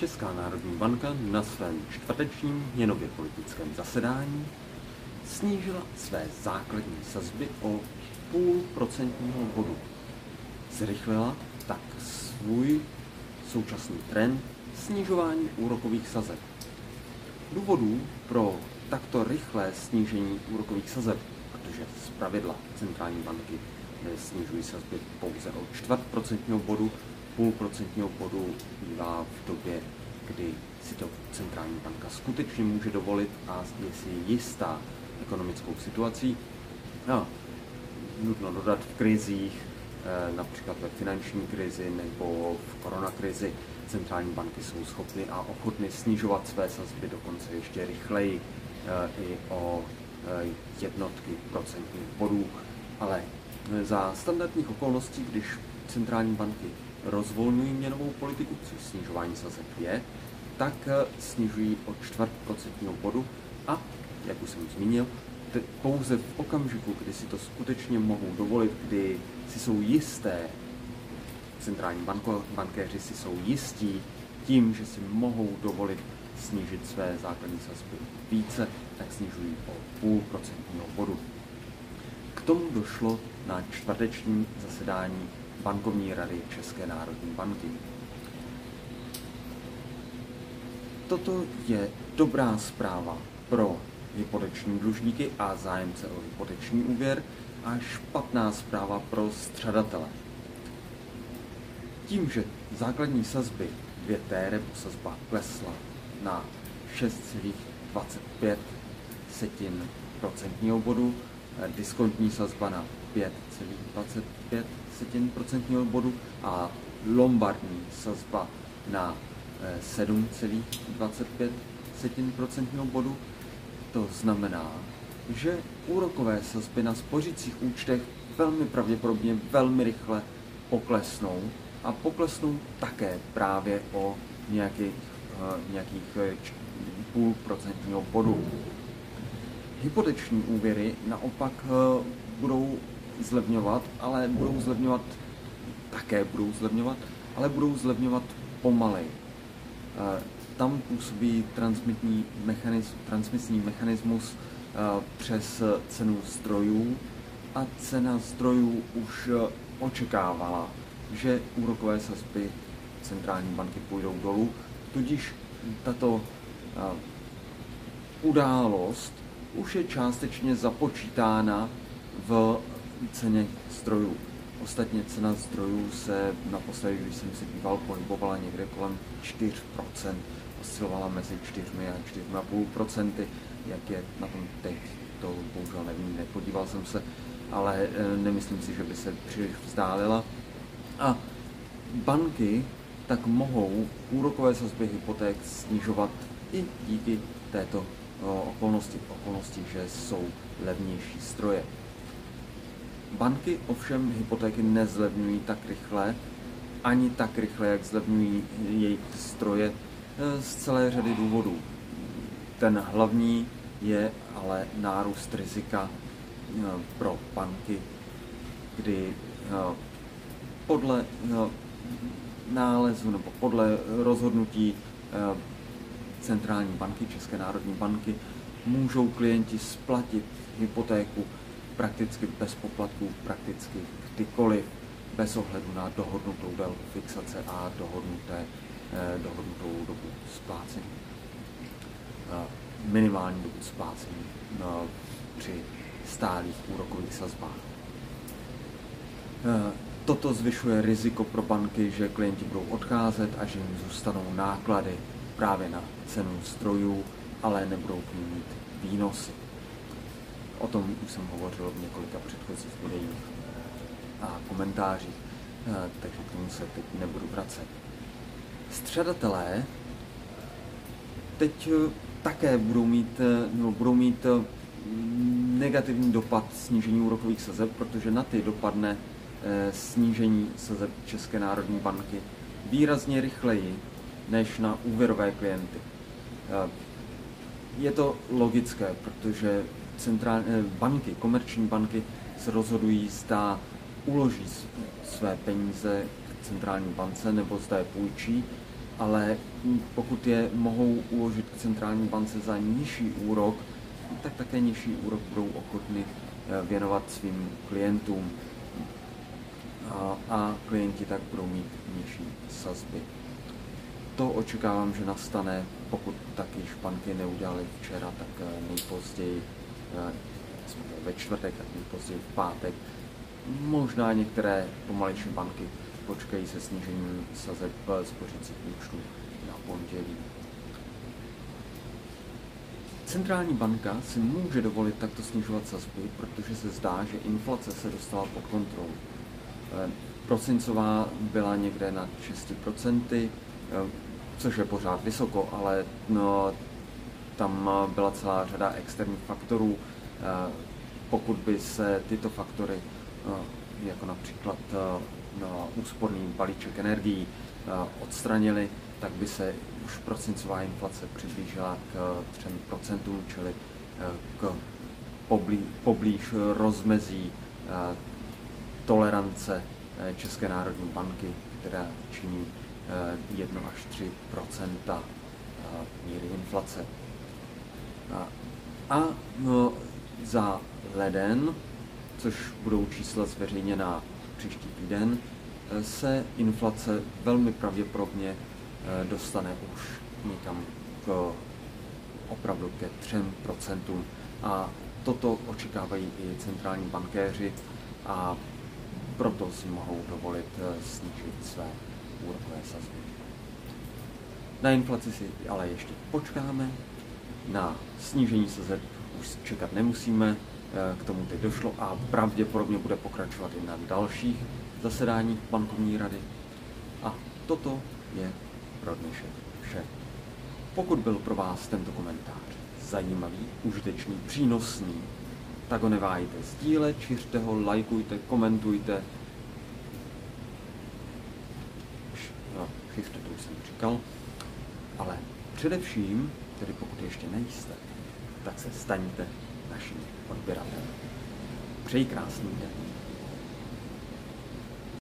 Česká národní banka na svém čtvrtečním měnově politickém zasedání snížila své základní sazby o půl procentního bodu. Zrychlila tak svůj současný trend snižování úrokových sazeb. Důvodů pro takto rychlé snížení úrokových sazeb, protože z pravidla centrální banky snižují sazby pouze o čtvrt procentního bodu, půl procentního bodu bývá v době, kdy si to centrální banka skutečně může dovolit a je si jistá ekonomickou situací. No, nutno dodat v krizích, eh, například ve finanční krizi nebo v koronakrizi, centrální banky jsou schopny a ochotny snižovat své sazby dokonce ještě rychleji eh, i o eh, jednotky procentních bodů. Ale za standardních okolností, když centrální banky rozvolňují měnovou politiku, což snižování sazeb je, tak eh, snižují o čtvrt procentního bodu a, jak už jsem zmínil, pouze v okamžiku, kdy si to skutečně mohou dovolit, kdy si jsou jisté, centrální banko, bankéři si jsou jistí tím, že si mohou dovolit snížit své základní sazby více, tak snižují o půl procentního bodu. K tomu došlo na čtvrteční zasedání bankovní rady České národní banky. Toto je dobrá zpráva pro hypoteční dlužníky a zájemce o hypoteční úvěr a špatná zpráva pro střadatele. Tím, že základní sazby 2T nebo sazba klesla na 6,25 setin procentního bodu, diskontní sazba na 5,25 procentního bodu a lombardní sazba na 7,25 procentního bodu. To znamená, že úrokové sazby na spořících účtech velmi pravděpodobně velmi rychle poklesnou a poklesnou také právě o nějakých, uh, nějakých eh, půl procentního bodu. Hypoteční úvěry naopak budou zlevňovat, ale budou zlevňovat, také budou zlevňovat, ale budou zlevňovat pomalej. Tam působí transmitní mechanism, transmisní mechanismus přes cenu zdrojů a cena zdrojů už očekávala, že úrokové sazby centrální banky půjdou dolů, tudíž tato událost už je částečně započítána v ceně zdrojů. Ostatně cena zdrojů se naposledy, když jsem si díval, pohybovala někde kolem 4%, oscilovala mezi 4 a 4,5%, jak je na tom teď, to bohužel nevím, nepodíval jsem se, ale e, nemyslím si, že by se příliš vzdálila. A banky tak mohou úrokové sazby hypoték snižovat i díky této okolnosti, okolnosti, že jsou levnější stroje. Banky ovšem hypotéky nezlevňují tak rychle, ani tak rychle, jak zlevňují jejich stroje eh, z celé řady důvodů. Ten hlavní je ale nárůst rizika eh, pro banky, kdy eh, podle nálezu nebo podle rozhodnutí centrální banky, České národní banky, můžou klienti splatit hypotéku prakticky bez poplatků, prakticky kdykoliv, bez ohledu na dohodnutou délku fixace a dohodnuté, eh, dohodnutou dobu splácení. Eh, minimální dobu splácení eh, při stálých úrokových sazbách. Toto zvyšuje riziko pro banky, že klienti budou odcházet a že jim zůstanou náklady právě na cenu strojů, ale nebudou k ním mít výnosy. O tom už jsem hovořil v několika předchozích videích a komentářích, eh, takže k tomu se teď nebudu vracet. Středatelé teď eh, také budou mít, no, budou mít negativní dopad snížení úrokových sazeb, protože na ty dopadne snížení sazeb České národní banky výrazně rychleji než na úvěrové klienty. Je to logické, protože centrální eh, banky, komerční banky se rozhodují, zda uloží své peníze k centrální bance nebo zda je půjčí ale pokud je mohou uložit k centrální bance za nižší úrok, tak také nižší úrok budou ochotny eh, věnovat svým klientům a, a klienti tak budou mít nižší sazby. To očekávám, že nastane, pokud taky španky neudělali včera, tak eh, nejpozději ve čtvrtek, tak nejpozději v pátek. Možná některé pomalejší banky počkají se snížením sazeb spořících účtů na pondělí. Centrální banka si může dovolit takto snižovat sazby, protože se zdá, že inflace se dostala pod kontrolu. Eh, prosincová byla někde na 6%, eh, což je pořád vysoko, ale no, tam byla celá řada externích faktorů. Eh, pokud by se tyto faktory, jako například úsporný balíček energií odstranili, tak by se už prosincová inflace přiblížila k 3%, čili k poblí, poblíž rozmezí tolerance eh, České národní banky, která činí 1 až 3% míry inflace. A no, za leden, což budou čísla zveřejněná příští týden, se inflace velmi pravděpodobně eh, dostane už někam k opravdu ke 3%. A toto očekávají i centrální bankéři a proto si mohou dovolit eh, snížit své úrokové sazby. Na inflaci si ale ještě počkáme, na snížení sazeb už čekat nemusíme, eh, k tomu teď došlo a pravděpodobně bude pokračovat i na dalších zasedáních bankovní rady. A toto je pro dnešek vše. Pokud byl pro vás tento komentář zajímavý, užitečný, přínosný, tak ho neváhejte sdílet, šiřte ho, lajkujte, komentujte. No, to už jsem říkal. Ale především, tedy pokud ještě nejste, tak se staňte naším odběratelem. Přeji krásný den.